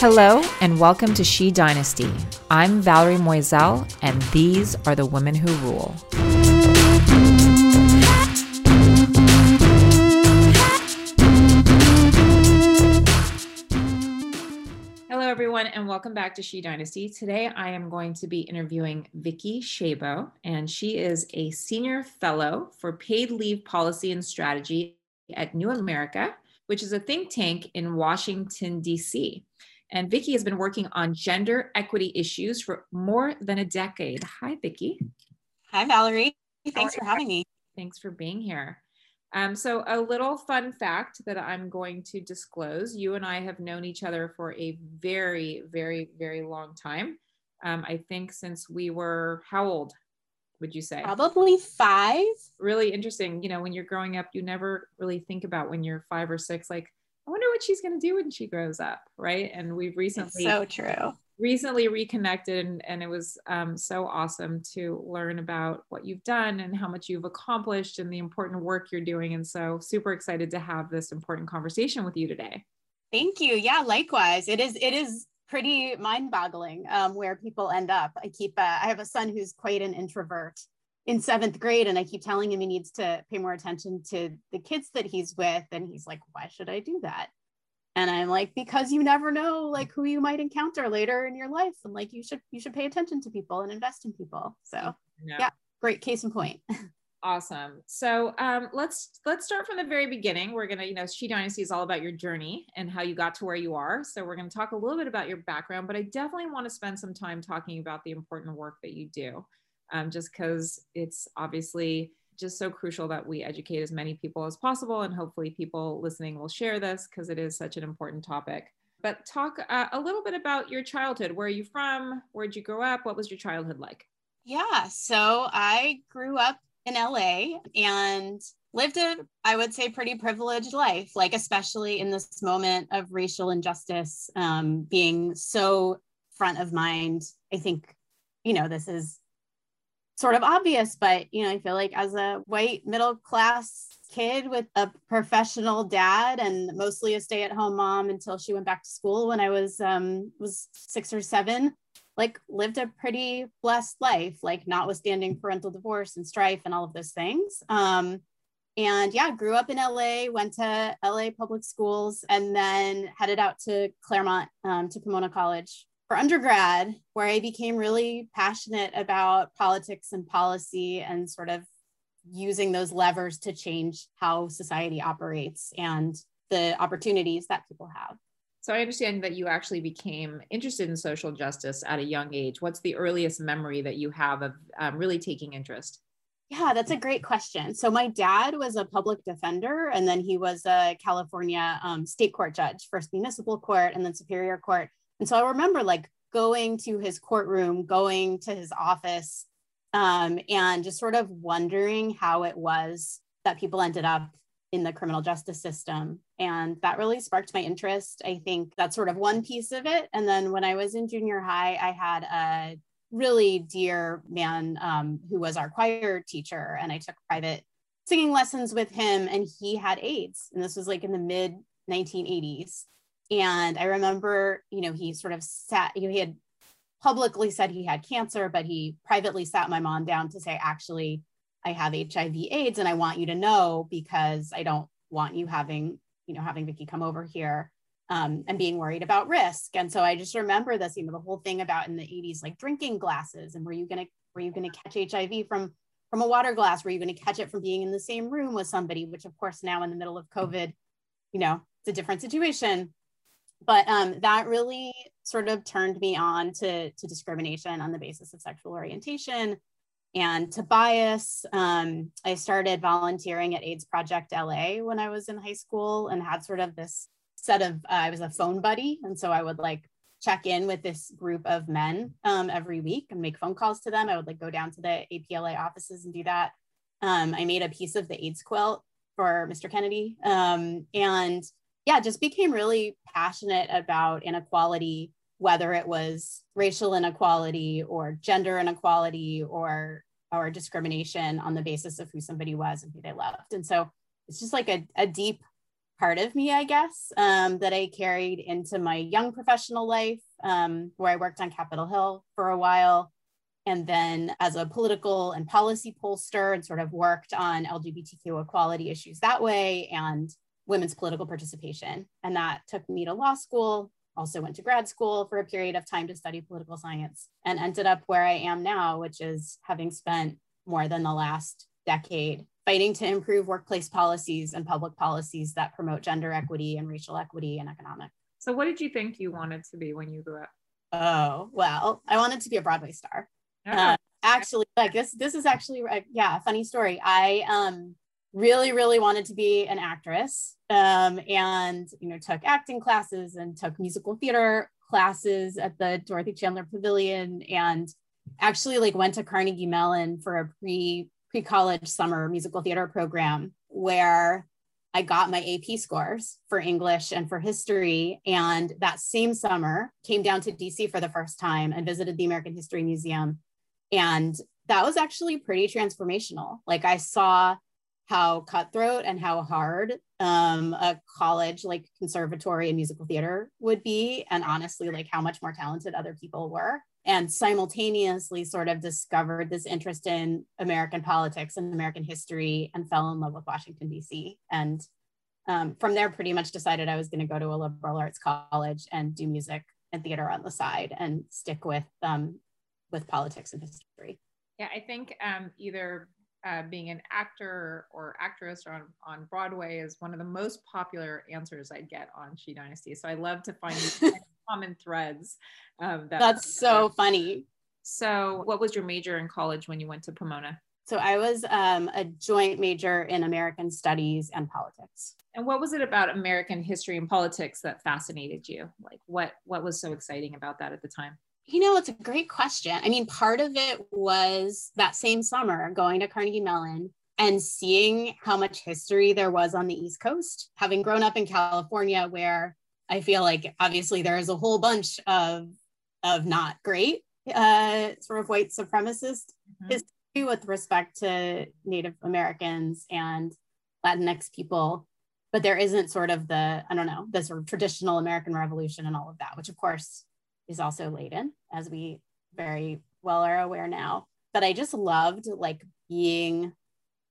Hello, and welcome to She Dynasty. I'm Valerie Moiselle, and these are the women who rule. Hello, everyone, and welcome back to She Dynasty. Today, I am going to be interviewing Vicki Shabo, and she is a senior fellow for paid leave policy and strategy at New America, which is a think tank in Washington, D.C. And Vicki has been working on gender equity issues for more than a decade. Hi, Vicki. Hi, Valerie. Thanks for having me. Thanks for being here. Um, so, a little fun fact that I'm going to disclose you and I have known each other for a very, very, very long time. Um, I think since we were how old would you say? Probably five. Really interesting. You know, when you're growing up, you never really think about when you're five or six, like, What she's going to do when she grows up, right? And we've recently it's so true. Recently reconnected, and, and it was um, so awesome to learn about what you've done and how much you've accomplished and the important work you're doing. And so, super excited to have this important conversation with you today. Thank you. Yeah, likewise. It is. It is pretty mind-boggling um, where people end up. I keep. Uh, I have a son who's quite an introvert, in seventh grade and I keep telling him he needs to pay more attention to the kids that he's with. And he's like, why should I do that? And I'm like, because you never know like who you might encounter later in your life. And like you should you should pay attention to people and invest in people. So yeah, yeah great case in point. awesome so um, let's let's start from the very beginning we're gonna you know she dynasty is all about your journey and how you got to where you are so we're gonna talk a little bit about your background but i definitely want to spend some time talking about the important work that you do um, just because it's obviously just so crucial that we educate as many people as possible. And hopefully, people listening will share this because it is such an important topic. But talk uh, a little bit about your childhood. Where are you from? Where'd you grow up? What was your childhood like? Yeah, so I grew up in LA and lived a, I would say, pretty privileged life, like, especially in this moment of racial injustice um, being so front of mind. I think, you know, this is sort of obvious, but you know, I feel like as a white middle class kid with a professional dad and mostly a stay-at-home mom until she went back to school when I was um was 6 or 7 like lived a pretty blessed life like notwithstanding parental divorce and strife and all of those things. Um and yeah grew up in LA went to LA public schools and then headed out to Claremont um, to Pomona College for undergrad, where I became really passionate about politics and policy and sort of using those levers to change how society operates and the opportunities that people have. So I understand that you actually became interested in social justice at a young age. What's the earliest memory that you have of um, really taking interest? Yeah, that's a great question. So my dad was a public defender, and then he was a California um, state court judge, first municipal court, and then superior court. And so I remember like going to his courtroom, going to his office, um, and just sort of wondering how it was that people ended up in the criminal justice system. And that really sparked my interest. I think that's sort of one piece of it. And then when I was in junior high, I had a really dear man um, who was our choir teacher, and I took private singing lessons with him, and he had AIDS. And this was like in the mid 1980s. And I remember, you know, he sort of sat, you know, he had publicly said he had cancer, but he privately sat my mom down to say, actually, I have HIV AIDS and I want you to know because I don't want you having, you know, having Vicki come over here um, and being worried about risk. And so I just remember this, you know, the whole thing about in the 80s, like drinking glasses and were you to, were you to catch HIV from, from a water glass? Were you going to catch it from being in the same room with somebody, which of course now in the middle of COVID, you know, it's a different situation but um, that really sort of turned me on to, to discrimination on the basis of sexual orientation and to bias. Um, I started volunteering at AIDS Project LA when I was in high school and had sort of this set of, uh, I was a phone buddy. And so I would like check in with this group of men um, every week and make phone calls to them. I would like go down to the APLA offices and do that. Um, I made a piece of the AIDS quilt for Mr. Kennedy. Um, and yeah, just became really passionate about inequality, whether it was racial inequality or gender inequality or or discrimination on the basis of who somebody was and who they loved. And so it's just like a, a deep part of me, I guess, um, that I carried into my young professional life, um, where I worked on Capitol Hill for a while. And then as a political and policy pollster, and sort of worked on LGBTQ equality issues that way and women's political participation. And that took me to law school, also went to grad school for a period of time to study political science, and ended up where I am now, which is having spent more than the last decade fighting to improve workplace policies and public policies that promote gender equity and racial equity and economic. So, what did you think you wanted to be when you grew up? Oh, well, I wanted to be a Broadway star. Oh. Uh, actually, like this, this is actually, uh, yeah, funny story. I um, really, really wanted to be an actress um, and, you know, took acting classes and took musical theater classes at the Dorothy Chandler Pavilion and actually like went to Carnegie Mellon for a pre pre college summer musical theater program where I got my AP scores for English and for history. And that same summer, came down to DC for the first time and visited the American History Museum. And that was actually pretty transformational. Like I saw how cutthroat and how hard um, a college like conservatory and musical theater would be, and honestly, like how much more talented other people were and simultaneously sort of discovered this interest in American politics and American history and fell in love with Washington, D.C. And um, from there, pretty much decided I was going to go to a liberal arts college and do music and theater on the side and stick with um, with politics and history. Yeah, I think um, either uh, being an actor or actress on, on Broadway is one of the most popular answers I get on She Dynasty. So I love to find common threads. Um, that That's so funny. So, what was your major in college when you went to Pomona? So, I was um, a joint major in American Studies and Politics. And what was it about American history and politics that fascinated you? Like, what what was so exciting about that at the time? You know, it's a great question. I mean, part of it was that same summer going to Carnegie Mellon and seeing how much history there was on the East Coast, having grown up in California, where I feel like obviously there is a whole bunch of of not great uh, sort of white supremacist mm-hmm. history with respect to Native Americans and Latinx people, but there isn't sort of the I don't know the sort of traditional American Revolution and all of that, which of course is also laden, as we very well are aware now. But I just loved like being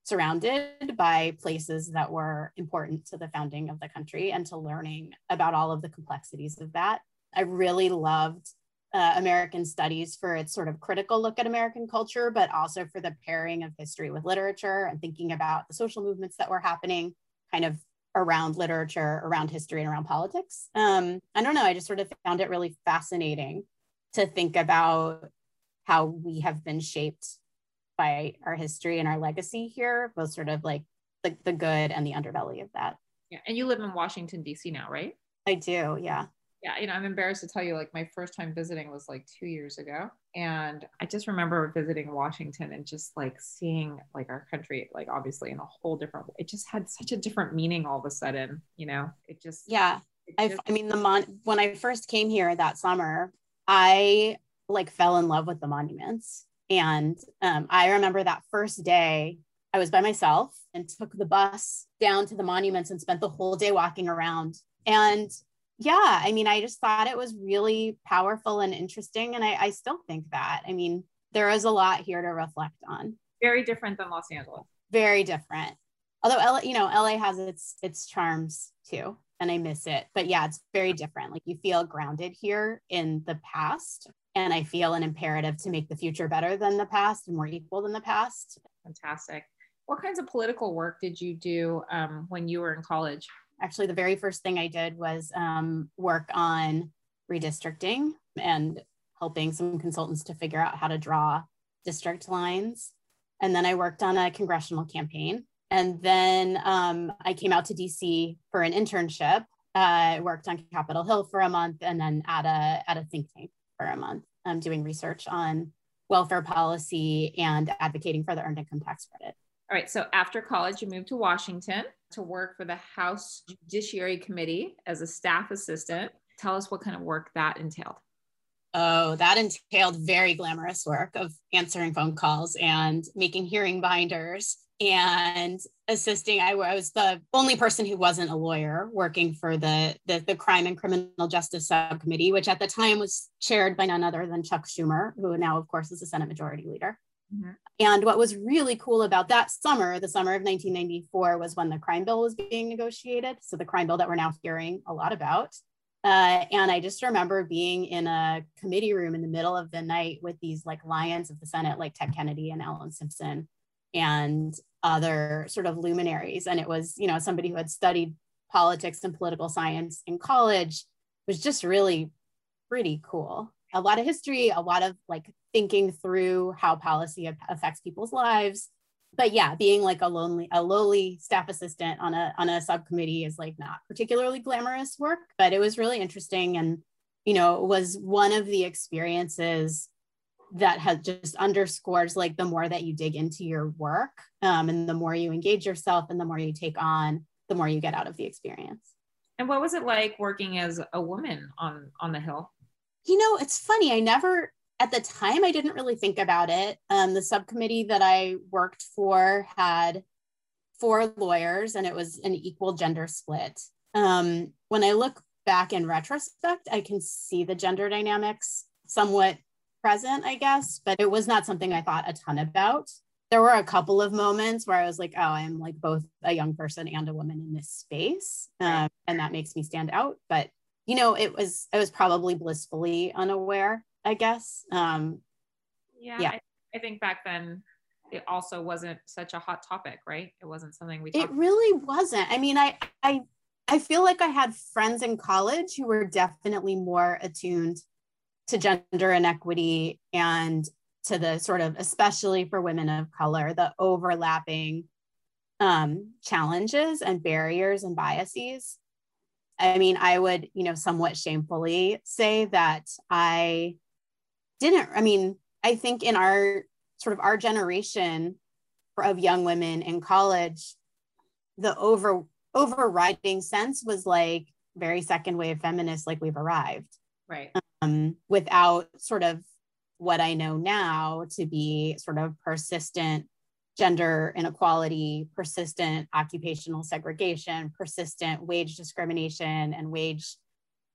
surrounded by places that were important to the founding of the country and to learning about all of the complexities of that. I really loved uh, American studies for its sort of critical look at American culture, but also for the pairing of history with literature and thinking about the social movements that were happening kind of around literature, around history, and around politics. Um, I don't know, I just sort of found it really fascinating to think about how we have been shaped by our history and our legacy here, both sort of like the, the good and the underbelly of that. Yeah. And you live in Washington, D.C. now, right? I do. Yeah. Yeah. You know, I'm embarrassed to tell you, like, my first time visiting was like two years ago. And I just remember visiting Washington and just like seeing like our country, like, obviously in a whole different way. It just had such a different meaning all of a sudden, you know, it just. Yeah. Just, I, I mean, the mon, when I first came here that summer, I like fell in love with the monuments and um, I remember that first day, I was by myself and took the bus down to the monuments and spent the whole day walking around. And yeah, I mean, I just thought it was really powerful and interesting. And I, I still think that. I mean, there is a lot here to reflect on. Very different than Los Angeles. Very different. Although LA, you know, LA has its its charms too, and I miss it. But yeah, it's very different. Like you feel grounded here in the past and I feel an imperative to make the future better than the past and more equal than the past. Fantastic. What kinds of political work did you do um, when you were in college? Actually, the very first thing I did was um, work on redistricting and helping some consultants to figure out how to draw district lines. And then I worked on a congressional campaign. And then um, I came out to DC for an internship. Uh, I worked on Capitol Hill for a month and then at a, at a think tank for a month um, doing research on welfare policy and advocating for the earned income tax credit. All right. So after college, you moved to Washington to work for the House Judiciary Committee as a staff assistant. Tell us what kind of work that entailed. Oh, that entailed very glamorous work of answering phone calls and making hearing binders and assisting. I, was the only person who wasn't a lawyer working for the, the, the Crime and Criminal Justice Subcommittee, which at the time was chaired by none other than Chuck Schumer, who now, of course, is the Senate Majority Leader. Mm-hmm. And what was really cool about that summer, the summer of 1994, was when the crime bill was being negotiated. So the crime bill that we're now hearing a lot about. Uh, and I just remember being in a committee room in the middle of the night with these like lions of the Senate, like Ted Kennedy and Alan Simpson, and other sort of luminaries. And it was, you know, somebody who had studied politics and political science in college was just really pretty cool. A lot of history, a lot of like thinking through how policy affects people's lives. But yeah, being like a lonely, a lowly staff assistant on a on a subcommittee is like not particularly glamorous work, but it was really interesting. And you know, was one of the experiences that has just underscores like the more that you dig into your work um, and the more you engage yourself and the more you take on the more you get out of the experience. And what was it like working as a woman on on the hill you know it's funny i never at the time i didn't really think about it um, the subcommittee that i worked for had four lawyers and it was an equal gender split um, when i look back in retrospect i can see the gender dynamics somewhat present, I guess, but it was not something I thought a ton about. There were a couple of moments where I was like, oh, I'm like both a young person and a woman in this space. Um, and that makes me stand out. But, you know, it was, I was probably blissfully unaware, I guess. Um, yeah. yeah. I, I think back then it also wasn't such a hot topic, right? It wasn't something we. It really wasn't. I mean, I, I, I feel like I had friends in college who were definitely more attuned to gender inequity and to the sort of especially for women of color the overlapping um, challenges and barriers and biases i mean i would you know somewhat shamefully say that i didn't i mean i think in our sort of our generation of young women in college the over overriding sense was like very second wave feminist like we've arrived. Right. Um, without sort of what I know now to be sort of persistent gender inequality, persistent occupational segregation, persistent wage discrimination and wage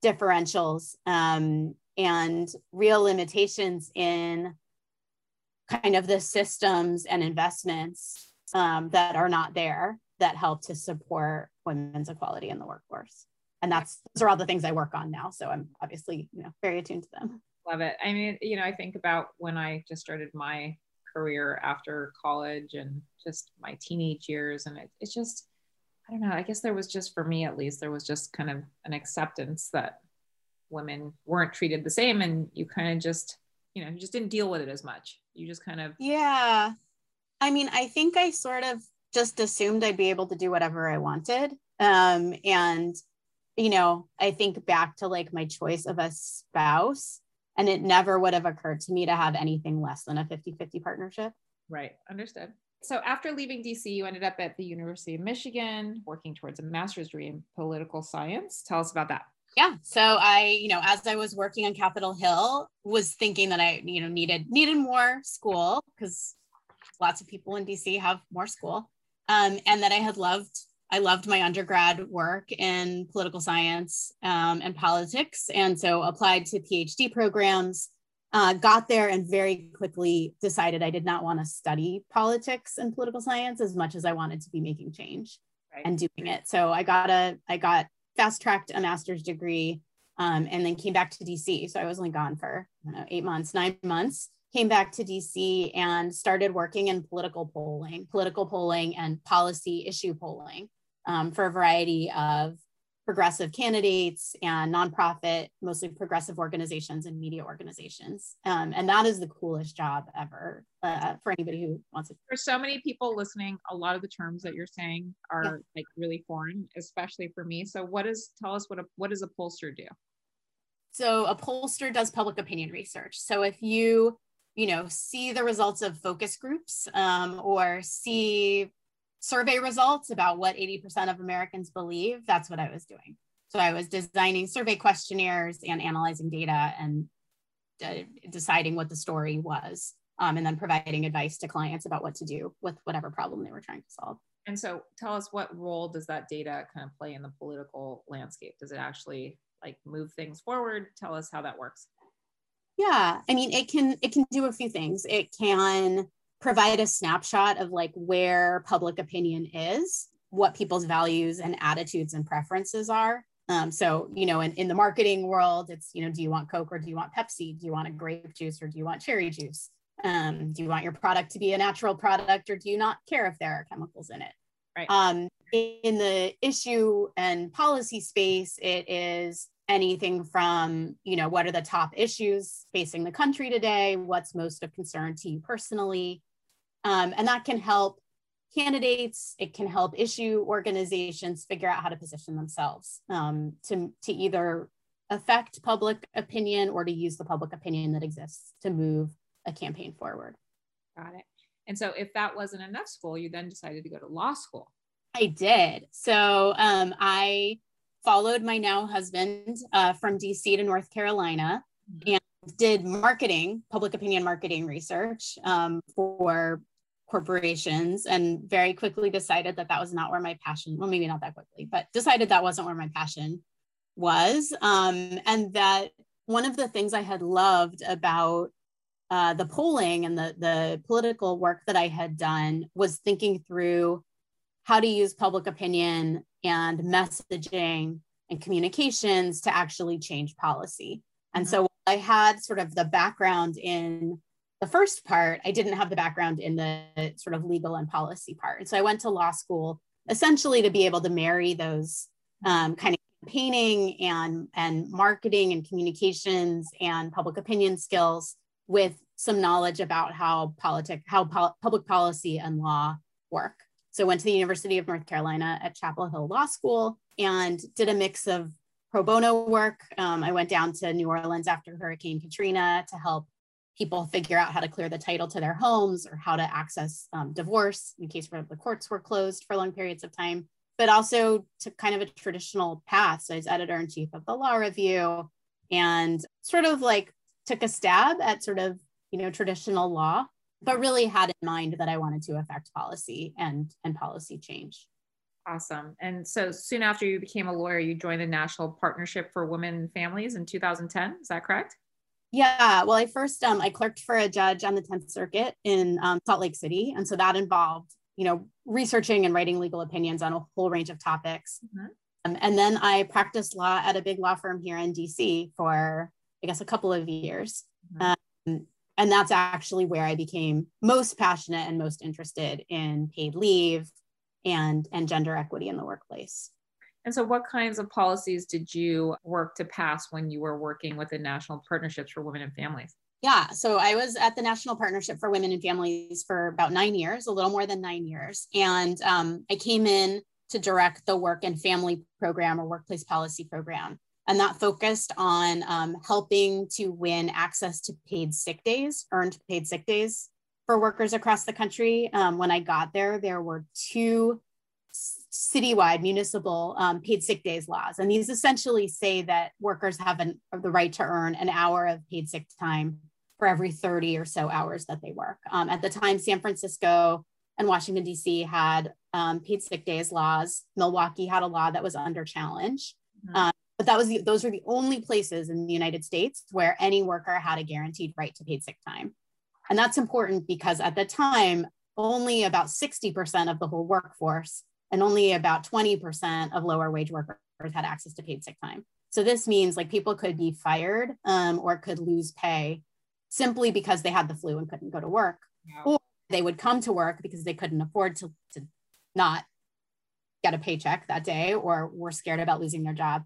differentials, um, and real limitations in kind of the systems and investments um, that are not there that help to support women's equality in the workforce and that's those are all the things I work on now. So I'm obviously you know very attuned to them. Love it. I mean, you know, I think about when I just started my career after college and just my teenage years, and it, it's just I don't know. I guess there was just for me at least there was just kind of an acceptance that women weren't treated the same, and you kind of just you know you just didn't deal with it as much. You just kind of yeah. I mean, I think I sort of just assumed I'd be able to do whatever I wanted. Um, and you know, I think back to like my choice of a spouse, and it never would have occurred to me to have anything less than a 50 50 partnership. Right. Understood. So after leaving DC, you ended up at the University of Michigan working towards a master's degree in political science. Tell us about that. Yeah. So I, you know, as I was working on Capitol Hill, was thinking that I, you know, needed needed more school because lots of people in DC have more school. Um, and that I had loved I loved my undergrad work in political science um, and politics, and so applied to PhD programs. Uh, got there and very quickly decided I did not want to study politics and political science as much as I wanted to be making change right. and doing it. So I got a I got fast tracked a master's degree um, and then came back to DC. So I was only gone for know, eight months, nine months. Came back to DC and started working in political polling, political polling and policy issue polling um, for a variety of progressive candidates and nonprofit, mostly progressive organizations and media organizations. Um, and that is the coolest job ever uh, for anybody who wants it. For so many people listening, a lot of the terms that you're saying are yeah. like really foreign, especially for me. So what is, tell us what a, what does a pollster do? So a pollster does public opinion research. So if you, you know, see the results of focus groups um, or see survey results about what 80% of Americans believe, that's what I was doing. So I was designing survey questionnaires and analyzing data and uh, deciding what the story was um, and then providing advice to clients about what to do with whatever problem they were trying to solve. And so tell us what role does that data kind of play in the political landscape? Does it actually like move things forward? Tell us how that works. Yeah, I mean it can it can do a few things. It can provide a snapshot of like where public opinion is, what people's values and attitudes and preferences are. Um, so, you know, in, in the marketing world, it's, you know, do you want Coke or do you want Pepsi? Do you want a grape juice or do you want cherry juice? Um, do you want your product to be a natural product or do you not care if there are chemicals in it? Right. Um, in the issue and policy space, it is anything from, you know, what are the top issues facing the country today? What's most of concern to you personally? Um, and that can help candidates, it can help issue organizations figure out how to position themselves um, to, to either affect public opinion or to use the public opinion that exists to move a campaign forward. Got it. And so, if that wasn't enough school, you then decided to go to law school. I did. So, um, I followed my now husband uh, from DC to North Carolina mm-hmm. and did marketing, public opinion marketing research um, for corporations and very quickly decided that that was not where my passion well maybe not that quickly but decided that wasn't where my passion was um, and that one of the things i had loved about uh, the polling and the, the political work that i had done was thinking through how to use public opinion and messaging and communications to actually change policy and mm-hmm. so i had sort of the background in the first part, I didn't have the background in the sort of legal and policy part. And so I went to law school essentially to be able to marry those um, kind of campaigning and, and marketing and communications and public opinion skills with some knowledge about how politic, how po- public policy and law work. So I went to the University of North Carolina at Chapel Hill Law School and did a mix of pro bono work. Um, I went down to New Orleans after Hurricane Katrina to help people figure out how to clear the title to their homes or how to access um, divorce in case where the courts were closed for long periods of time, but also to kind of a traditional path. So editor in chief of the Law Review and sort of like took a stab at sort of, you know, traditional law, but really had in mind that I wanted to affect policy and, and policy change. Awesome. And so soon after you became a lawyer, you joined the National Partnership for Women and Families in 2010. Is that correct? Yeah, well, I first um, I clerked for a judge on the 10th Circuit in um, Salt Lake City, and so that involved, you know, researching and writing legal opinions on a whole range of topics. Mm-hmm. Um, and then I practiced law at a big law firm here in DC for, I guess, a couple of years. Mm-hmm. Um, and that's actually where I became most passionate and most interested in paid leave and and gender equity in the workplace. And so, what kinds of policies did you work to pass when you were working with the National Partnerships for Women and Families? Yeah, so I was at the National Partnership for Women and Families for about nine years, a little more than nine years. And um, I came in to direct the work and family program or workplace policy program. And that focused on um, helping to win access to paid sick days, earned paid sick days for workers across the country. Um, when I got there, there were two citywide municipal um, paid sick days laws. And these essentially say that workers have an, the right to earn an hour of paid sick time for every 30 or so hours that they work. Um, at the time, San Francisco and Washington, D.C. had um, paid sick days laws. Milwaukee had a law that was under challenge. Mm-hmm. Um, but that was the, those were the only places in the United States where any worker had a guaranteed right to paid sick time. And that's important because at the time, only about 60% of the whole workforce and only about 20% of lower wage workers had access to paid sick time. So this means like people could be fired um, or could lose pay simply because they had the flu and couldn't go to work, or they would come to work because they couldn't afford to, to not get a paycheck that day or were scared about losing their job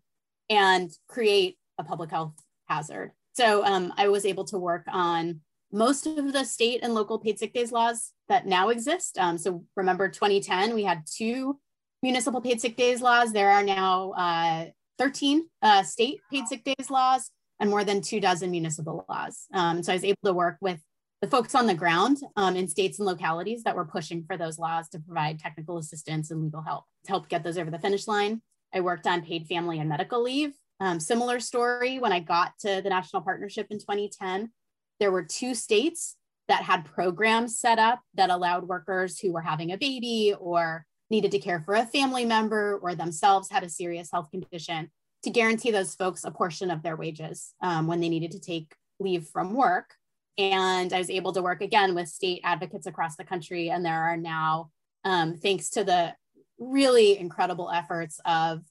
and create a public health hazard. So um, I was able to work on most of the state and local paid sick days laws that now exist. Um, so remember 2010, we had two municipal paid sick days laws. There are now uh, 13 uh, state paid sick days laws and more than two dozen municipal laws. Um, so I was able to work with the folks on the ground um, in states and localities that were pushing for those laws to provide technical assistance and legal help to help get those over the finish line. I worked on paid family and medical leave. Um, similar story when I got to the National Partnership in 2010 there were two states that had programs set up that allowed workers who were having a baby or needed to care for a family member or themselves had a serious health condition to guarantee those folks a portion of their wages um, when they needed to take leave from work. And I was able to work again with state advocates across the country. And there are now, um, thanks to the really incredible efforts of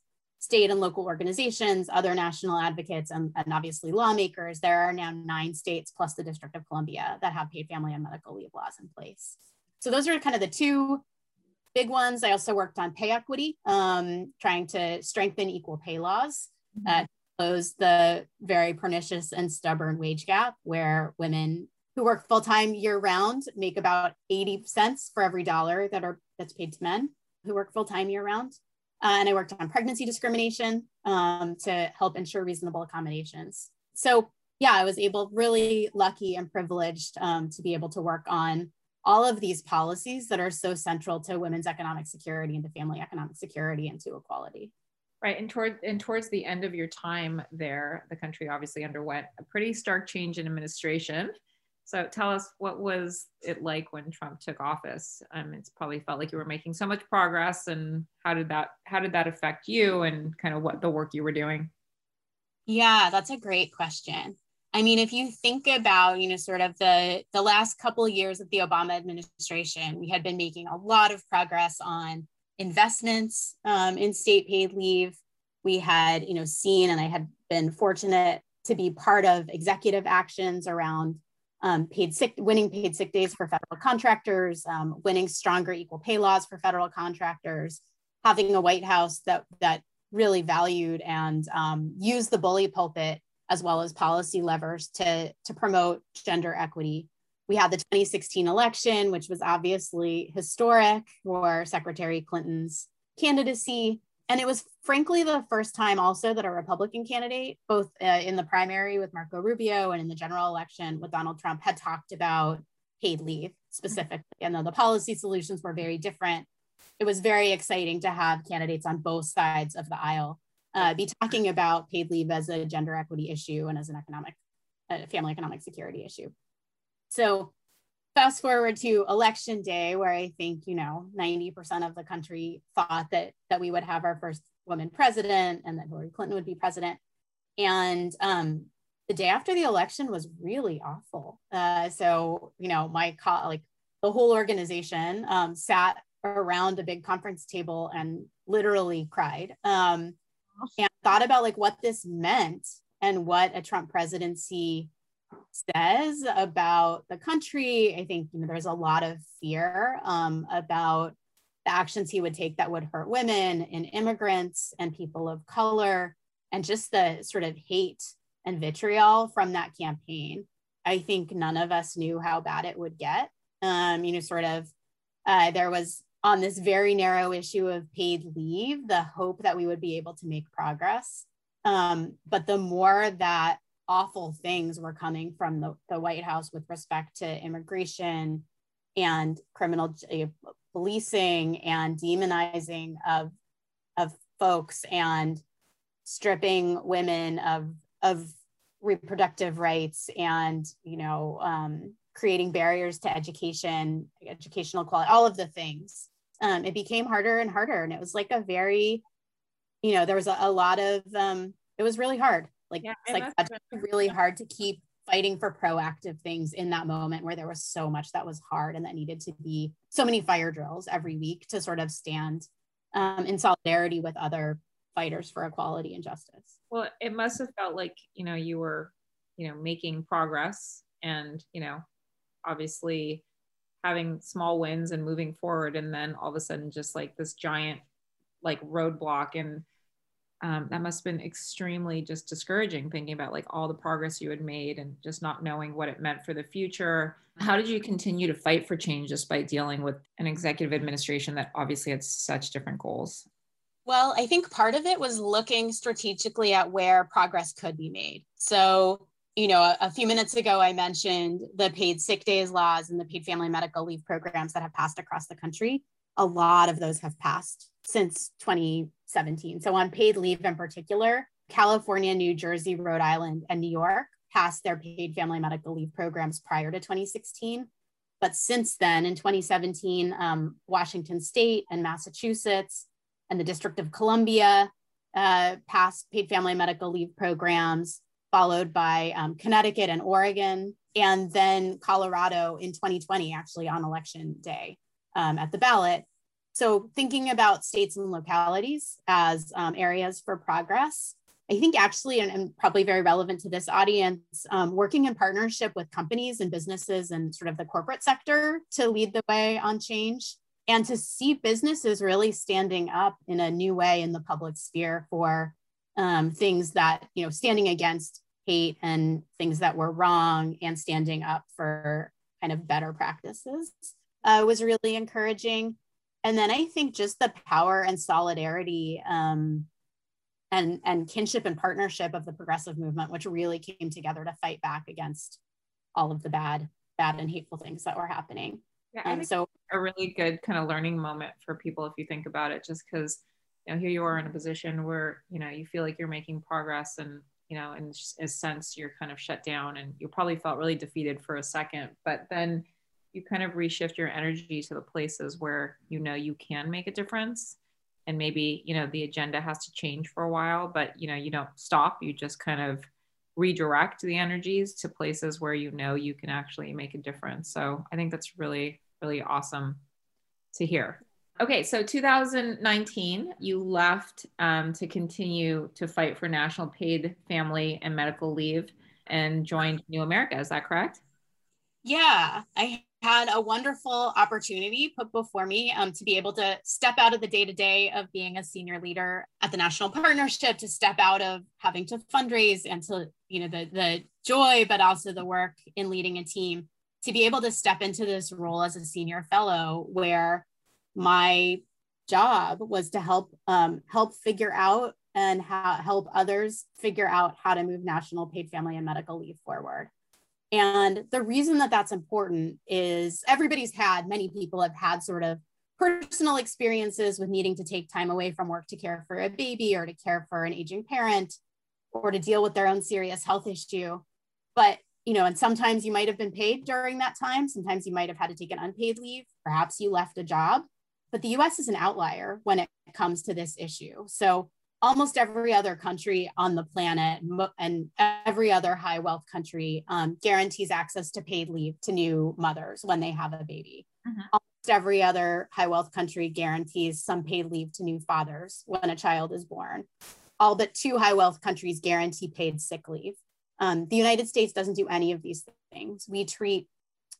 state and local organizations, other national advocates, and, and, obviously lawmakers, there are now nine states plus the District of Columbia that have paid family and medical leave laws in place. So those are kind of the two big ones. I also worked on pay equity, um, trying to strengthen equal pay laws, mm-hmm. uh, close the very pernicious and stubborn wage gap where women who work full-time year-round make about 80 cents for every dollar that are that's paid to men who work full-time year-round. Uh, and I worked on pregnancy discrimination um, to help ensure reasonable accommodations. So yeah, I was able, really lucky and privileged um, to be able to work on all of these policies that are so central to women's economic security and to family economic security and to equality. Right, and toward and towards the end of your time there, the country obviously underwent a pretty stark change in administration. So tell us what was it like when Trump took office? Um, it's probably felt like you were making so much progress, and how did that how did that affect you, and kind of what the work you were doing? Yeah, that's a great question. I mean, if you think about, you know, sort of the the last couple of years of the Obama administration, we had been making a lot of progress on investments um, in state paid leave. We had, you know, seen, and I had been fortunate to be part of executive actions around um, paid sick, winning paid sick days for federal contractors, um, winning stronger equal pay laws for federal contractors, having a White House that that really valued and um, used the bully pulpit as well as policy levers to, to promote gender equity. We had the 2016 election, which was obviously historic for Secretary Clinton's candidacy. And it was frankly the first time also that a Republican candidate, both uh, in the primary with Marco Rubio and in the general election with Donald Trump, had talked about paid leave specifically. And though the policy solutions were very different, it was very exciting to have candidates on both sides of the aisle uh, be talking about paid leave as a gender equity issue and as an economic, uh, family economic security issue. So fast forward to election day, where I think, you know, 90% of the country thought that, that we would have our first woman president and that Hillary Clinton would be president. And um, the day after the election was really awful. Uh, so, you know, my co- like the whole organization um, sat around a big conference table and literally cried. Um, and thought about like what this meant and what a Trump presidency says about the country. I think you know there's a lot of fear um, about the actions he would take that would hurt women and immigrants and people of color, and just the sort of hate and vitriol from that campaign. I think none of us knew how bad it would get. Um, you know, sort of, uh, there was on this very narrow issue of paid leave, the hope that we would be able to make progress. Um, but the more that awful things were coming from the, the White House with respect to immigration and criminal uh, policing and demonizing of, of folks and stripping women of, of reproductive rights and, you know, um, creating barriers to education, educational quality, all of the things um, it became harder and harder. And it was like a very, you know, there was a, a lot of, um, it was really hard. Like, yeah, it's like really hard to keep fighting for proactive things in that moment where there was so much that was hard and that needed to be so many fire drills every week to sort of stand um, in solidarity with other fighters for equality and justice. Well, it must have felt like, you know, you were, you know, making progress and, you know, obviously having small wins and moving forward and then all of a sudden just like this giant like roadblock and um, that must have been extremely just discouraging thinking about like all the progress you had made and just not knowing what it meant for the future. How did you continue to fight for change despite dealing with an executive administration that obviously had such different goals? Well i think part of it was looking strategically at where progress could be made. So you know, a, a, few minutes ago, I mentioned the paid sick days laws and the paid family medical leave programs that have passed across the country. A lot of those have passed since 2017. So, on paid leave in particular, California, New Jersey, Rhode Island, and New York passed their paid family medical leave programs prior to 2016. But since then, in 2017, um, Washington State and Massachusetts and the District of Columbia uh, passed paid family medical leave programs, followed by um, Connecticut and Oregon, and then Colorado in 2020, actually on election day um, at the ballot. So, thinking about states and localities as um, areas for progress, I think actually, and, and, probably very relevant to this audience, um, working in partnership with companies and businesses and sort of the corporate sector to lead the way on change and to see businesses really standing up in a new way in the public sphere for um, things that, you know, standing against hate and things that were wrong and standing up for kind of better practices uh, was really encouraging. And then I think just the power and solidarity um, and and kinship and partnership of the progressive movement which really came together to fight back against all of the bad bad and hateful things that were happening. Yeah um, so a really good kind of learning moment for people if you think about it just because you know here you are in a position where you know you feel like you're making progress and you know in a sense you're kind of shut down and you probably felt really defeated for a second but then you kind of reshift your energy to the places where you know you can make a difference. And maybe you know the agenda has to change for a while but you know you don't stop. You just kind of redirect the energies to places where you know you can actually make a difference. So i think that's really really awesome to hear. Okay so 2019 you left um, to continue to fight for national paid family and medical leave and joined new america. Is that correct? Yeah i had a wonderful opportunity put before me um, to be able to step out of the day to day of being a senior leader at the National Partnership, to step out of having to fundraise and to, you know, the, the joy, but also the work in leading a team, to be able to step into this role as a senior fellow where my job was to help um, help figure out and how, help others figure out how to move national paid family and medical leave forward. And the reason that that's important is everybody's had, many people have had sort of personal experiences with needing to take time away from work to care for a baby or to care for an aging parent or to deal with their own serious health issue. But, you know, and sometimes you might have been paid during that time. Sometimes you might have had to take an unpaid leave. Perhaps you left a job. But the US is an outlier when it comes to this issue. So almost every other country on the planet and every other high wealth country um, guarantees access to paid leave to new mothers when they have a baby. Mm-hmm. Almost every other high wealth country guarantees some paid leave to new fathers when a child is born. All but two high wealth countries guarantee paid sick leave. Um, the United States doesn't do any of these things. We treat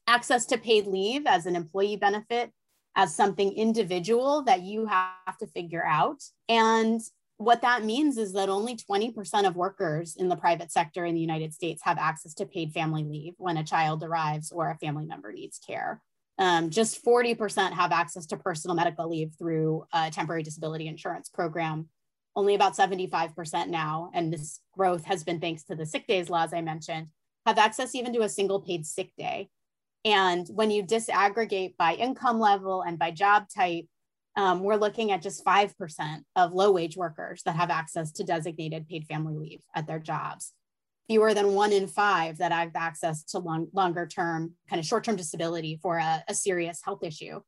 access to paid leave as an employee benefit as something individual that you have to figure out. And what that means is that only 20% of workers in the private sector in the United States have access to paid family leave when a child arrives or a family member needs care. Um, just 40% have access to personal medical leave through a temporary disability insurance program. Only about 75% now, and this growth has been thanks to the sick days laws I mentioned, have access even to a single paid sick day. And when you disaggregate by income level and by job type, um, we're looking at just 5% of low wage workers that have access to designated paid family leave at their jobs. Fewer than one in five that have access to long, longer term, kind of short term disability for a, a serious health issue.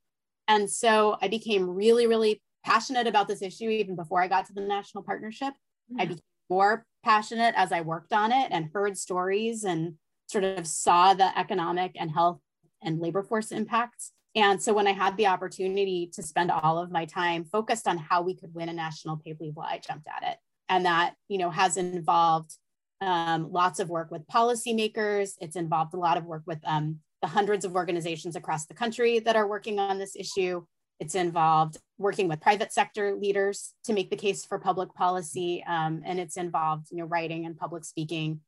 And so I became really, really passionate about this issue even before I got to the national partnership. I became more passionate as I worked on it and heard stories and sort of saw the economic and health and labor force impacts and so when I had the opportunity to spend all of my time focused on how we could win a national paid leave law, I jumped at it. And that, you know, has involved um, lots of work with policymakers. It's involved a lot of work with um, the hundreds of organizations across the country that are working on this issue. It's involved working with private sector leaders to make the case for public policy. Um, and it's involved, you know, writing and public speaking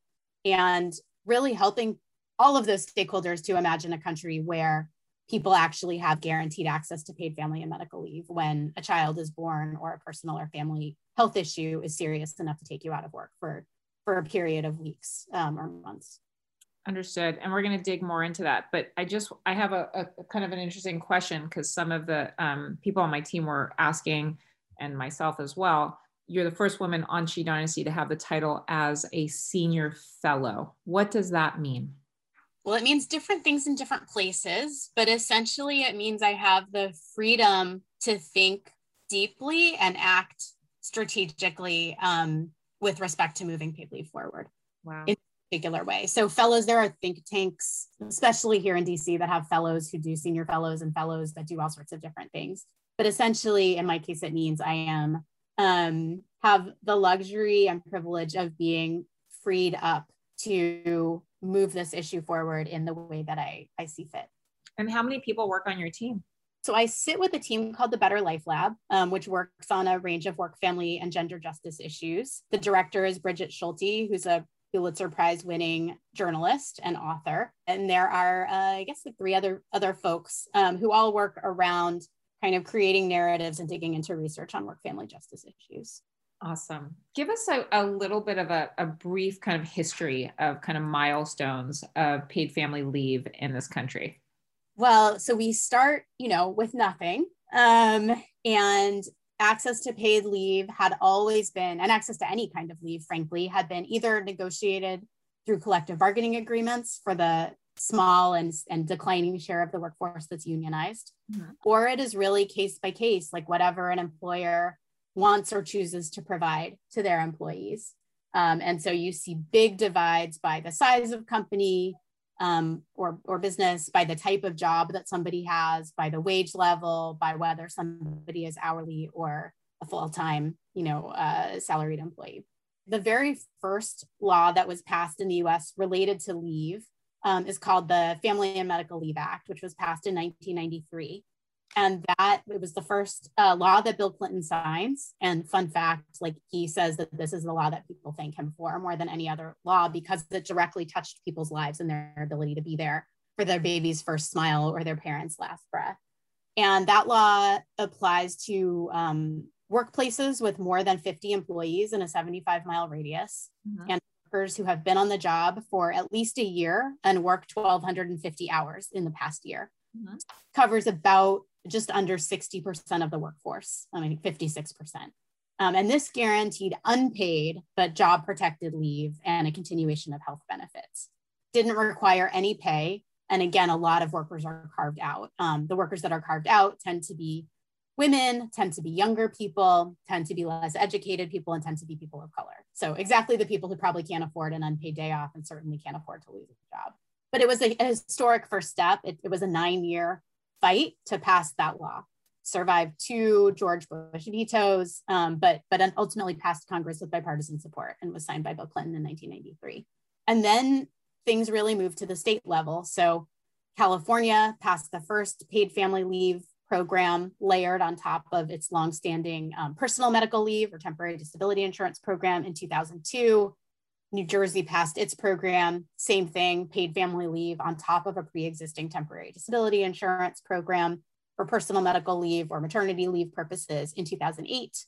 and really helping all of those stakeholders to imagine a country where people actually have guaranteed access to paid family and medical leave when a child is born or a personal or family health issue is serious enough to take you out of work for for a period of weeks um, or months understood and we're going to dig more into that but i just i have a, a kind of an interesting question because some of the um, people on my team were asking and myself as well you're the first woman on She Dynasty to have the title as a senior fellow. What does that mean? Well, it means different things in different places, but essentially it means I have the freedom to think deeply and act strategically um, with respect to moving paid leave forward. Wow. In a particular way. So fellows, there are think tanks, especially here in DC, that have fellows who do senior fellows and fellows that do all sorts of different things. But essentially, in my case, it means I am um, have the luxury and privilege of being freed up to move this issue forward in the way that I, I see fit. And how many people work on your team? So I sit with a team called the Better Life Lab, um, which works on a range of work, family, and gender justice issues. The director is Brigid Schulte, who's a Pulitzer Prize winning journalist and author. And there are, uh, I guess, like three other other folks um, who all work around kind of creating narratives and digging into research on work family justice issues. Awesome. Give us a, a little bit of a, a, brief kind of history of kind of milestones of paid family leave in this country. Well, so we start, you know, with nothing. Um, and access to paid leave had always been, and access to any kind of leave, frankly, had been either negotiated through collective bargaining agreements for the small and, and declining share of the workforce that's unionized, mm-hmm. or it is really case by case, like whatever an employer wants or chooses to provide to their employees. Um, and so you see big divides by the size of company um, or, or business, by the type of job that somebody has, by the wage level, by whether somebody is hourly or a full-time, you know, uh, salaried employee. The very first law that was passed in the US related to leave um, is called the Family and Medical Leave Act, which was passed in 1993 and that it was the first uh, law that bill clinton signs and fun fact like he says that this is the law that people thank him for more than any other law because it directly touched people's lives and their ability to be there for their baby's first smile or their parents last breath and that law applies to um, workplaces with more than 50 employees in a 75 mile radius mm-hmm. and workers who have been on the job for at least a year and worked 1250 hours in the past year mm-hmm. covers about just under 60% of the workforce, I mean, 56%. Um, and this guaranteed unpaid but job protected leave and a continuation of health benefits. Didn't require any pay. And again, a lot of workers are carved out. Um, the workers that are carved out tend to be women, tend to be younger people, tend to be less educated people, and tend to be people of color. So, exactly the people who probably can't afford an unpaid day off and certainly can't afford to lose a job. But it was a, a historic first step. It, it was a nine year fight to pass that law. Survived two George Bush vetoes, um, but but ultimately passed Congress with bipartisan support and was signed by Bill Clinton in 1993. And then things really moved to the state level. So California passed the first paid family leave program layered on top of its longstanding um, personal medical leave or temporary disability insurance program in 2002. New Jersey passed its program, same thing, paid family leave on top of a pre existing temporary disability insurance program for personal medical leave or maternity leave purposes in 2008.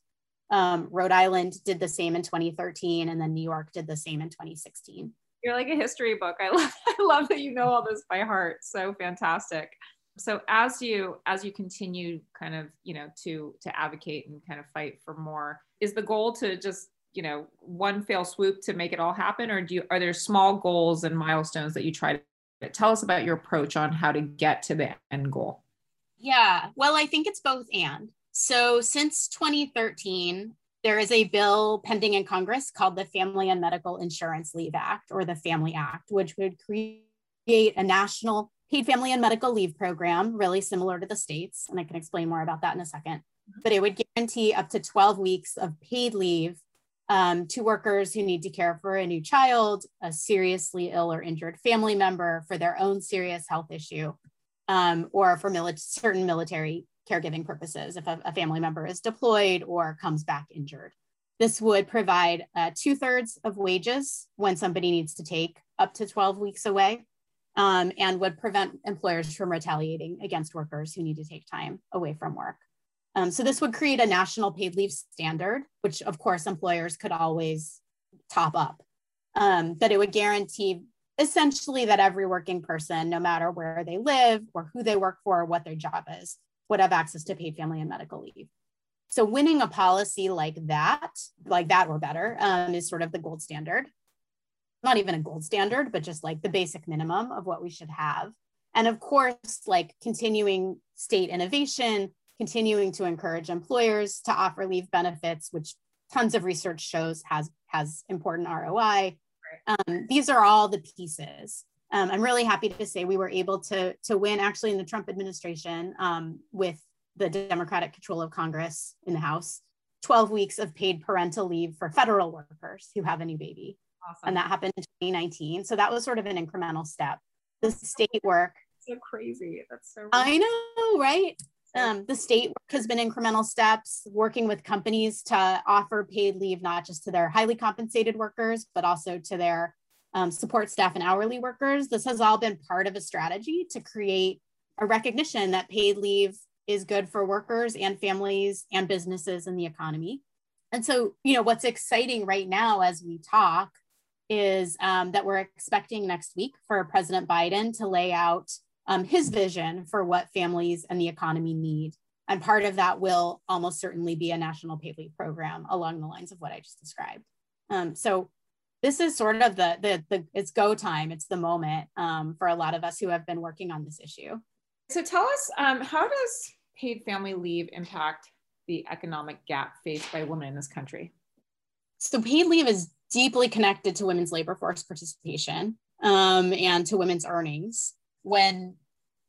Um, Rhode Island did the same in 2013, and then New York did the same in 2016. You're like a history book. I love, I love that you know all this by heart. So fantastic. So as you as you continue kind of you know to to advocate and kind of fight for more, is the goal to just you know one fail swoop to make it all happen? Or do you are there small goals and milestones that you try to tell us about your approach on how to get to the end goal? Yeah. Well i think it's both and. So since 2013 there is a bill pending in congress called the family and medical insurance leave act or the family act which would create a national paid family and medical leave program really similar to the states and i can explain more about that in a second. Mm-hmm. But it would guarantee up to 12 weeks of paid leave um, to workers who need to care for a new child, a seriously ill or injured family member for their own serious health issue, um, or for mili- certain military caregiving purposes if a, a, family member is deployed or comes back injured. This would provide uh, two thirds of wages when somebody needs to take up to 12 weeks away um, and would prevent employers from retaliating against workers who need to take time away from work. Um, so this would create a national paid leave standard, which of course employers could always top up. Um, but it would guarantee essentially that every working person, no matter where they live or who they work for, or what their job is, would have access to paid family and medical leave. so winning a policy like that, like that or better, um, is sort of the gold standard. Not even a gold standard, but just like the basic minimum of what we should have. And of course, like continuing state innovation, continuing to encourage employers to offer leave benefits, which tons of research shows has has important ROI. Um, these are all the pieces. Um, I'm really happy to say we were able to to win actually in the Trump administration um, with the Democratic control of Congress in the House, 12 weeks of paid parental leave for federal workers who have a new baby. Awesome. And that happened in 2019. So that was sort of an incremental step. The state work. So crazy. That's so. I know, right? Um, the state has been incremental steps, working with companies to offer paid leave, not just to their highly compensated workers, but also to their um, support staff and hourly workers. This has all been part of a strategy to create a recognition that paid leave is good for workers and families and businesses and the economy. And so, you know, what's exciting right now as we talk is um, that we're expecting next week for President Biden to lay out um, his vision for what families and the economy need. And part of that will almost certainly be a national paid leave program along the lines of what I just described. Um, so this is sort of the, the, the, it's go time, it's the moment um, for a lot of us who have been working on this issue. So tell us, um, how does paid family leave impact the economic gap faced by women in this country? So, paid leave is deeply connected to women's labor force participation um, and to women's earnings. When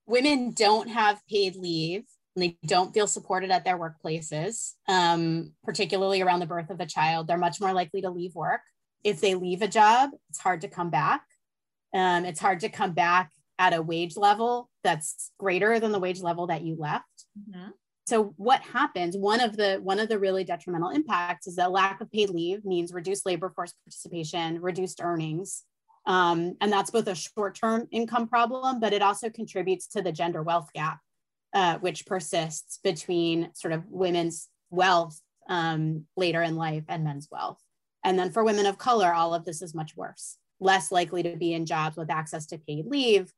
women don't have paid leave, and they don't feel supported at their workplaces, um, particularly around the birth of a child, they're much more likely to leave work. If they leave a job, it's hard to come back. Um, it's hard to come back at a wage level that's greater than the wage level that you left. Mm-hmm. So what happens? One of the one of the really detrimental impacts is that lack of paid leave means reduced labor force participation, reduced earnings, um, and that's both a short-term income problem, but it also contributes to the gender wealth gap, uh, which persists between sort of women's wealth um, later in life and men's wealth. And then for women of color, all of this is much worse. Less likely to be in jobs with access to paid leave,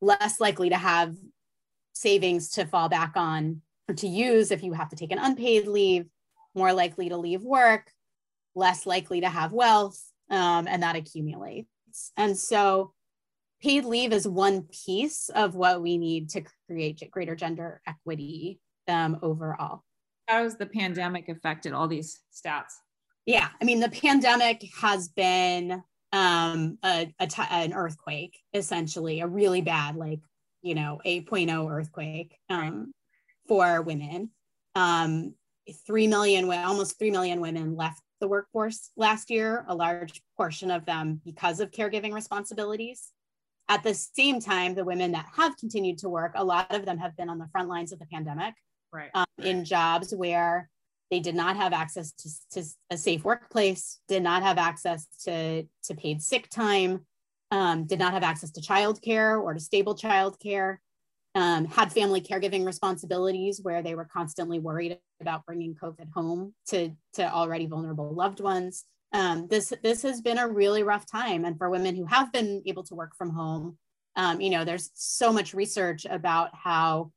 less likely to have savings to fall back on or to use if you have to take an unpaid leave, more likely to leave work, less likely to have wealth, um, and that accumulates. And so, paid leave is one piece of what we need to create greater gender equity um, overall. How has the pandemic affected all these stats? Yeah, I mean, the pandemic has been um, a, a t- an earthquake, essentially, a really bad, like, you know, 8.0 earthquake um, for women. Um, 3 million, almost 3 million women left the workforce last year, a large portion of them because of caregiving responsibilities. At the same time, the women that have continued to work, a lot of them have been on the front lines of the pandemic right. um, in jobs where they did not have access to, to a safe workplace, did not have access to, to paid sick time, um, did not have access to childcare or to stable childcare, um, had family caregiving responsibilities where they were constantly worried about bringing COVID home to, to already vulnerable loved ones. Um, this, this has been a really rough time. And for women who have been able to work from home, um, you know, there's so much research about how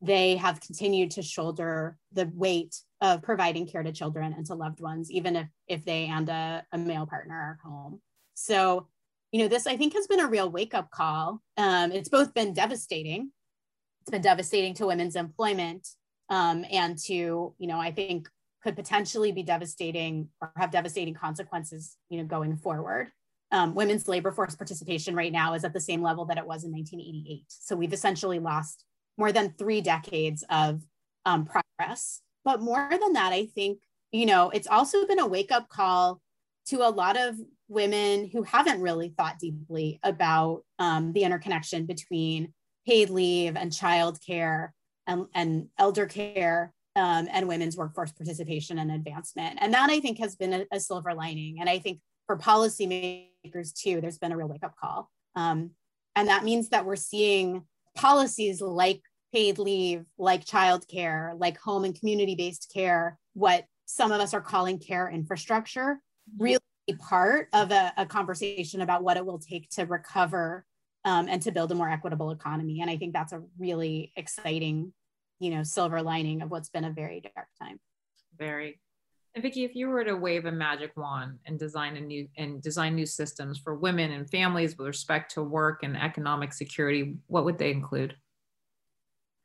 they have continued to shoulder the weight of providing care to children and to loved ones, even if, if they and a, a male partner are home. So, you know, this I think has been a real wake up call. Um, it's both been devastating. It's been devastating to women's employment um, and to, you know, I think could potentially be devastating or have devastating consequences, you know, going forward. Um, women's labor force participation right now is at the same level that it was in 1988. So we've essentially lost more than three decades of um, progress. But more than that, I think, you know, it's also been a wake up call to a lot of women who haven't really thought deeply about um, the interconnection between paid leave and childcare and, and elder care um, and women's workforce participation and advancement. And that I think has been a, a silver lining. And I think for policymakers too, there's been a real wake up call. Um, and that means that we're seeing policies like paid leave, like childcare, like home and community based care, what some of us are calling care infrastructure, mm-hmm. really part of a, a conversation about what it will take to recover um, and to build a more equitable economy. And I think that's a really exciting, you know, silver lining of what's been a very dark time. Very. And Vicki, if you were to wave a magic wand and design a new and design new systems for women and families with respect to work and economic security, what would they include?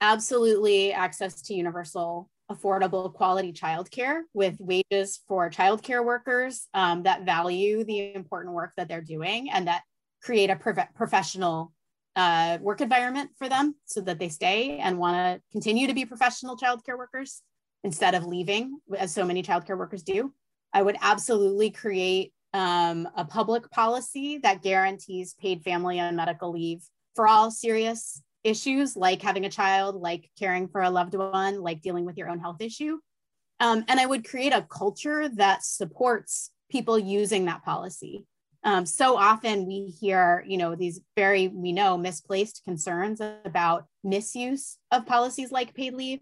Absolutely access to universal affordable quality childcare with wages for childcare workers um, that value the important work that they're doing and that create a prof- professional uh, work environment for them so that they stay and want to continue to be professional childcare workers instead of leaving, as so many childcare workers do. I would absolutely create um, a public policy that guarantees paid family and medical leave for all serious issues like having a child, like caring for a loved one, like dealing with your own health issue. Um, and I would create a culture that supports people using that policy. Um, so often we hear, you know, these very, we know, misplaced concerns about misuse of policies like paid leave.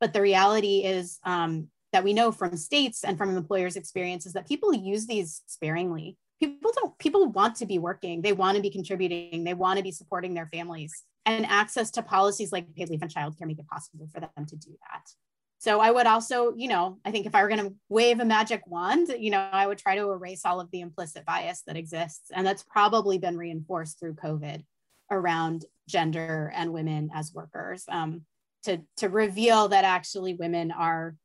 But the reality is um, that we know from states and from employers' experiences that people use these sparingly. People don't, people want to be working, they want to be contributing, they want to be supporting their families and access to policies like paid leave and childcare make it possible for them to do that. So I would also, you know, I think if I were going to wave a magic wand, you know, I would try to erase all of the implicit bias that exists. And that's probably been reinforced through COVID around gender and women as workers um, to, to reveal that actually women are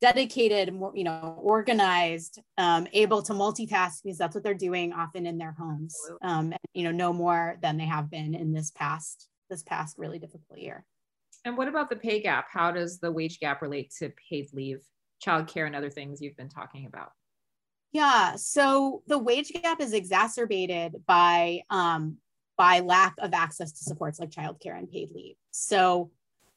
dedicated, more, you know, organized, um, able to multitask because that's what they're doing often in their homes, um, and, you know, no more than they have been in this past this past really difficult year. And what about the pay gap? How does the wage gap relate to paid leave, childcare, and other things you've been talking about? Yeah, so the wage gap is exacerbated by um, by lack of access to supports like childcare and paid leave. So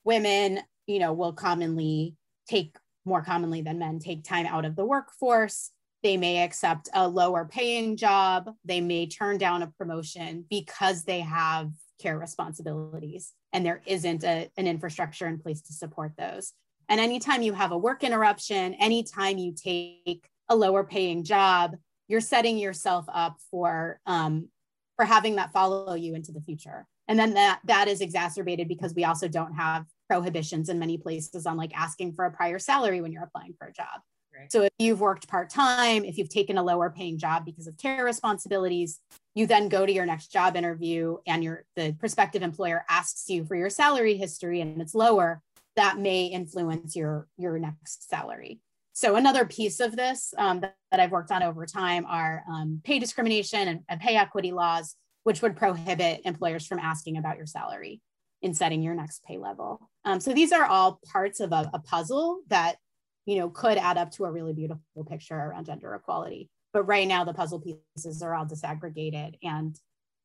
women, you know, will commonly take more commonly than men take time out of the workforce. They may accept a lower paying job. They may turn down a promotion because they have care responsibilities and there isn't a, an infrastructure in place to support those. And anytime you have a work interruption, anytime you take a lower paying job, you're setting yourself up for um, for having that follow you into the future. And then that that is exacerbated because we also don't have prohibitions in many places on like asking for a prior salary when you're applying for a job. Right. So if you've worked part time, if you've taken a lower paying job because of care responsibilities, you then go to your next job interview and your the prospective employer asks you for your salary history and it's lower that may influence your your next salary. So another piece of this um, that, that, i've worked on over time are um, pay discrimination and, and, pay equity laws which would prohibit employers from asking about your salary in setting your next pay level. Um, so these are all parts of a, a puzzle that you know could add up to a really beautiful picture around gender equality but right now the puzzle pieces are all disaggregated and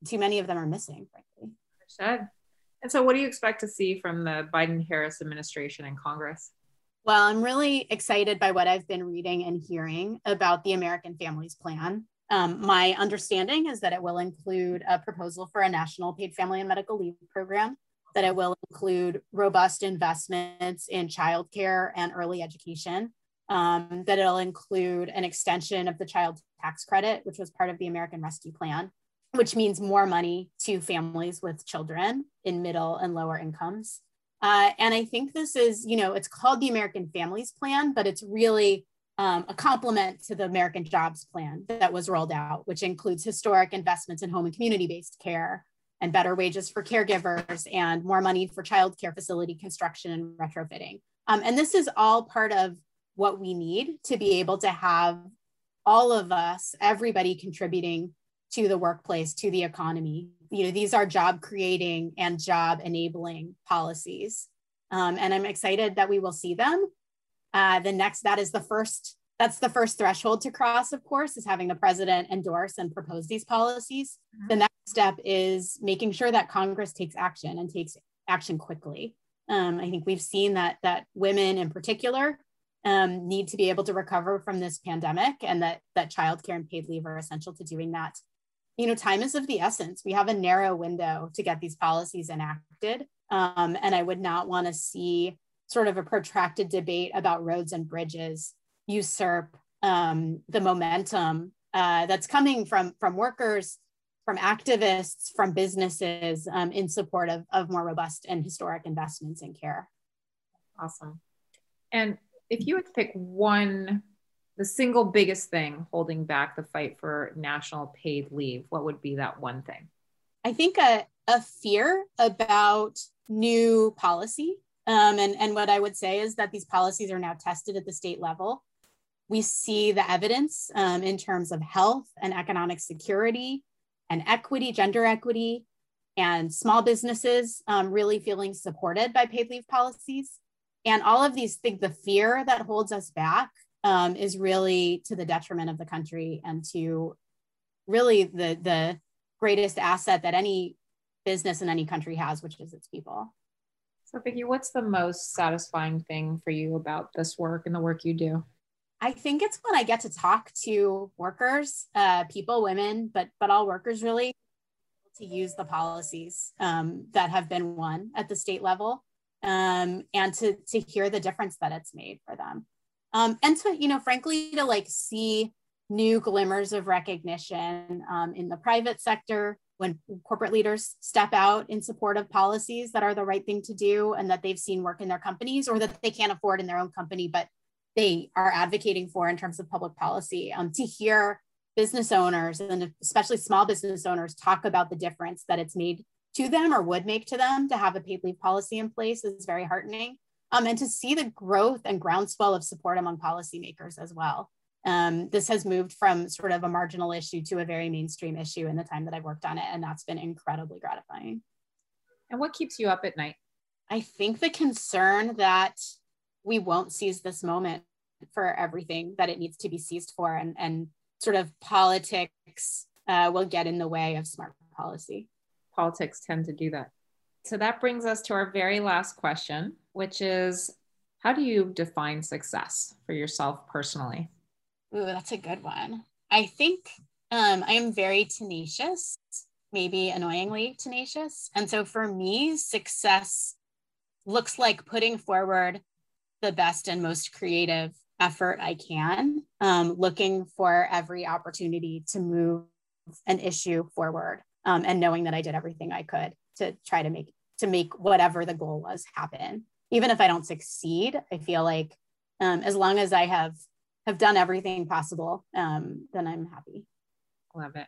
too many of them are missing frankly. Understood. and so what do you expect to see from the biden harris administration and congress? Well i'm really excited by what i've been reading and hearing about the american families plan. Um, my understanding is that it will include a proposal for a national paid family and medical leave program that it will include robust investments in childcare and early education um, that it'll include an extension of the child tax credit, which was part of the American Rescue Plan, which means more money to families with children in middle and lower incomes. Uh, and I think this is, you know, it's called the American Families Plan, but it's really um, a complement to the American Jobs Plan that was rolled out, which includes historic investments in home and community based care and better wages for caregivers and more money for child care facility construction and retrofitting. Um, and this is all part of what we need to be able to have all of us, everybody contributing to the workplace, to the economy. You know, these are job creating and job enabling policies. Um, and I'm excited that we will see them. Uh, the next, that is the first, that's the first threshold to cross, of course, is having the president endorse and propose these policies. Mm-hmm. The next step is making sure that Congress takes action and takes action quickly. Um, I think we've seen that that women in particular um, need to be able to recover from this pandemic and that that childcare and paid leave are essential to doing that. You know time is of the essence. We have a narrow window to get these policies enacted um, and i would not want to see sort of a protracted debate about roads and bridges usurp um, the momentum uh, that's coming from from workers from activists from businesses um, in support of, of more robust and historic investments in care. Awesome. And if you would pick one, the single biggest thing holding back the fight for national paid leave, what would be that one thing? I think a, a fear about new policy. Um, and, and what I would say is that these policies are now tested at the state level. We see the evidence um, in terms of health and economic security and equity, gender equity, and small businesses um, really feeling supported by paid leave policies. And all of these things, the fear that holds us back um, is really to the detriment of the country and to really the, the greatest asset that any business in any country has, which is its people. So, Vicki, what's the most satisfying thing for you about this work and the work you do? I think it's when I get to talk to workers, uh, people, women, but but all workers really, to use the policies um, that have been won at the state level, um, and to to hear the difference that it's made for them, um, and to you know, frankly, to like see new glimmers of recognition um, in the private sector when corporate leaders step out in support of policies that are the right thing to do and that they've seen work in their companies or that they can't afford in their own company, but they are advocating for in terms of public policy. Um, to hear business owners and especially small business owners talk about the difference that it's made to them or would make to them to have a paid leave policy in place is very heartening. Um, and to see the growth and groundswell of support among policymakers as well um, this has moved from sort of a marginal issue to a very mainstream issue in the time that I've worked on it. And that's been incredibly gratifying. And what keeps you up at night? I think the concern that we won't seize this moment for everything that it needs to be seized for, and, and sort of politics uh, will get in the way of smart policy. Politics tend to do that. So that brings us to our very last question, which is how do you define success for yourself personally? Ooh, that's a good one. I think um, I am very tenacious, maybe annoyingly tenacious. And so for me, success looks like putting forward the best and most creative effort I can, um, looking for every opportunity to move an issue forward um, and knowing that I did everything I could to try to make to make whatever the goal was happen. Even if I don't succeed, I feel like um, as long as I have have done everything possible, um, then I'm happy. Love it.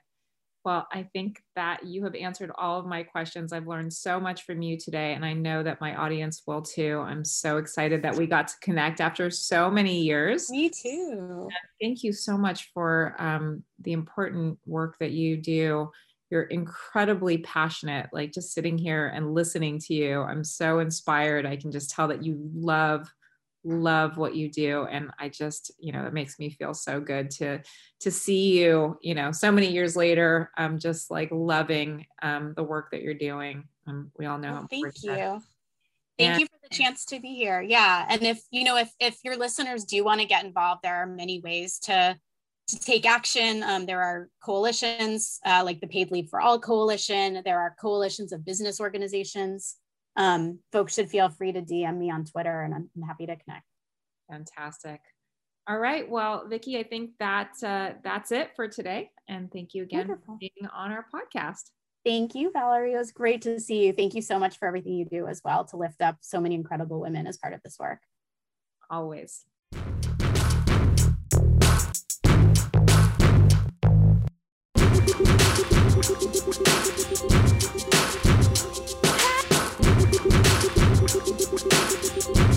Well, I think that you have answered all of my questions. I've learned so much from you today, and I know that my audience will too. I'm so excited that we got to connect after so many years. Me too. And thank you so much for um, the important work that you do. You're incredibly passionate, like just sitting here and listening to you. I'm so inspired. I can just tell that you love love what you do and i just you know it makes me feel so good to to see you you know so many years later i'm um, just like loving um, the work that you're doing um, we all know well, thank you that. thank and, you for the chance to be here yeah and if you know if if your listeners do want to get involved there are many ways to to take action um, there are coalitions uh, like the paid leave for all coalition there are coalitions of business organizations um, folks should feel free to DM me on Twitter and I'm, I'm happy to connect. Fantastic. All right. Well, Vicki, I think that uh, that's it for today. And thank you again Wonderful. for being on our podcast. Thank you, Valerie. It was great to see you. Thank you so much for everything you do as well to lift up so many incredible women as part of this work. Always. Thank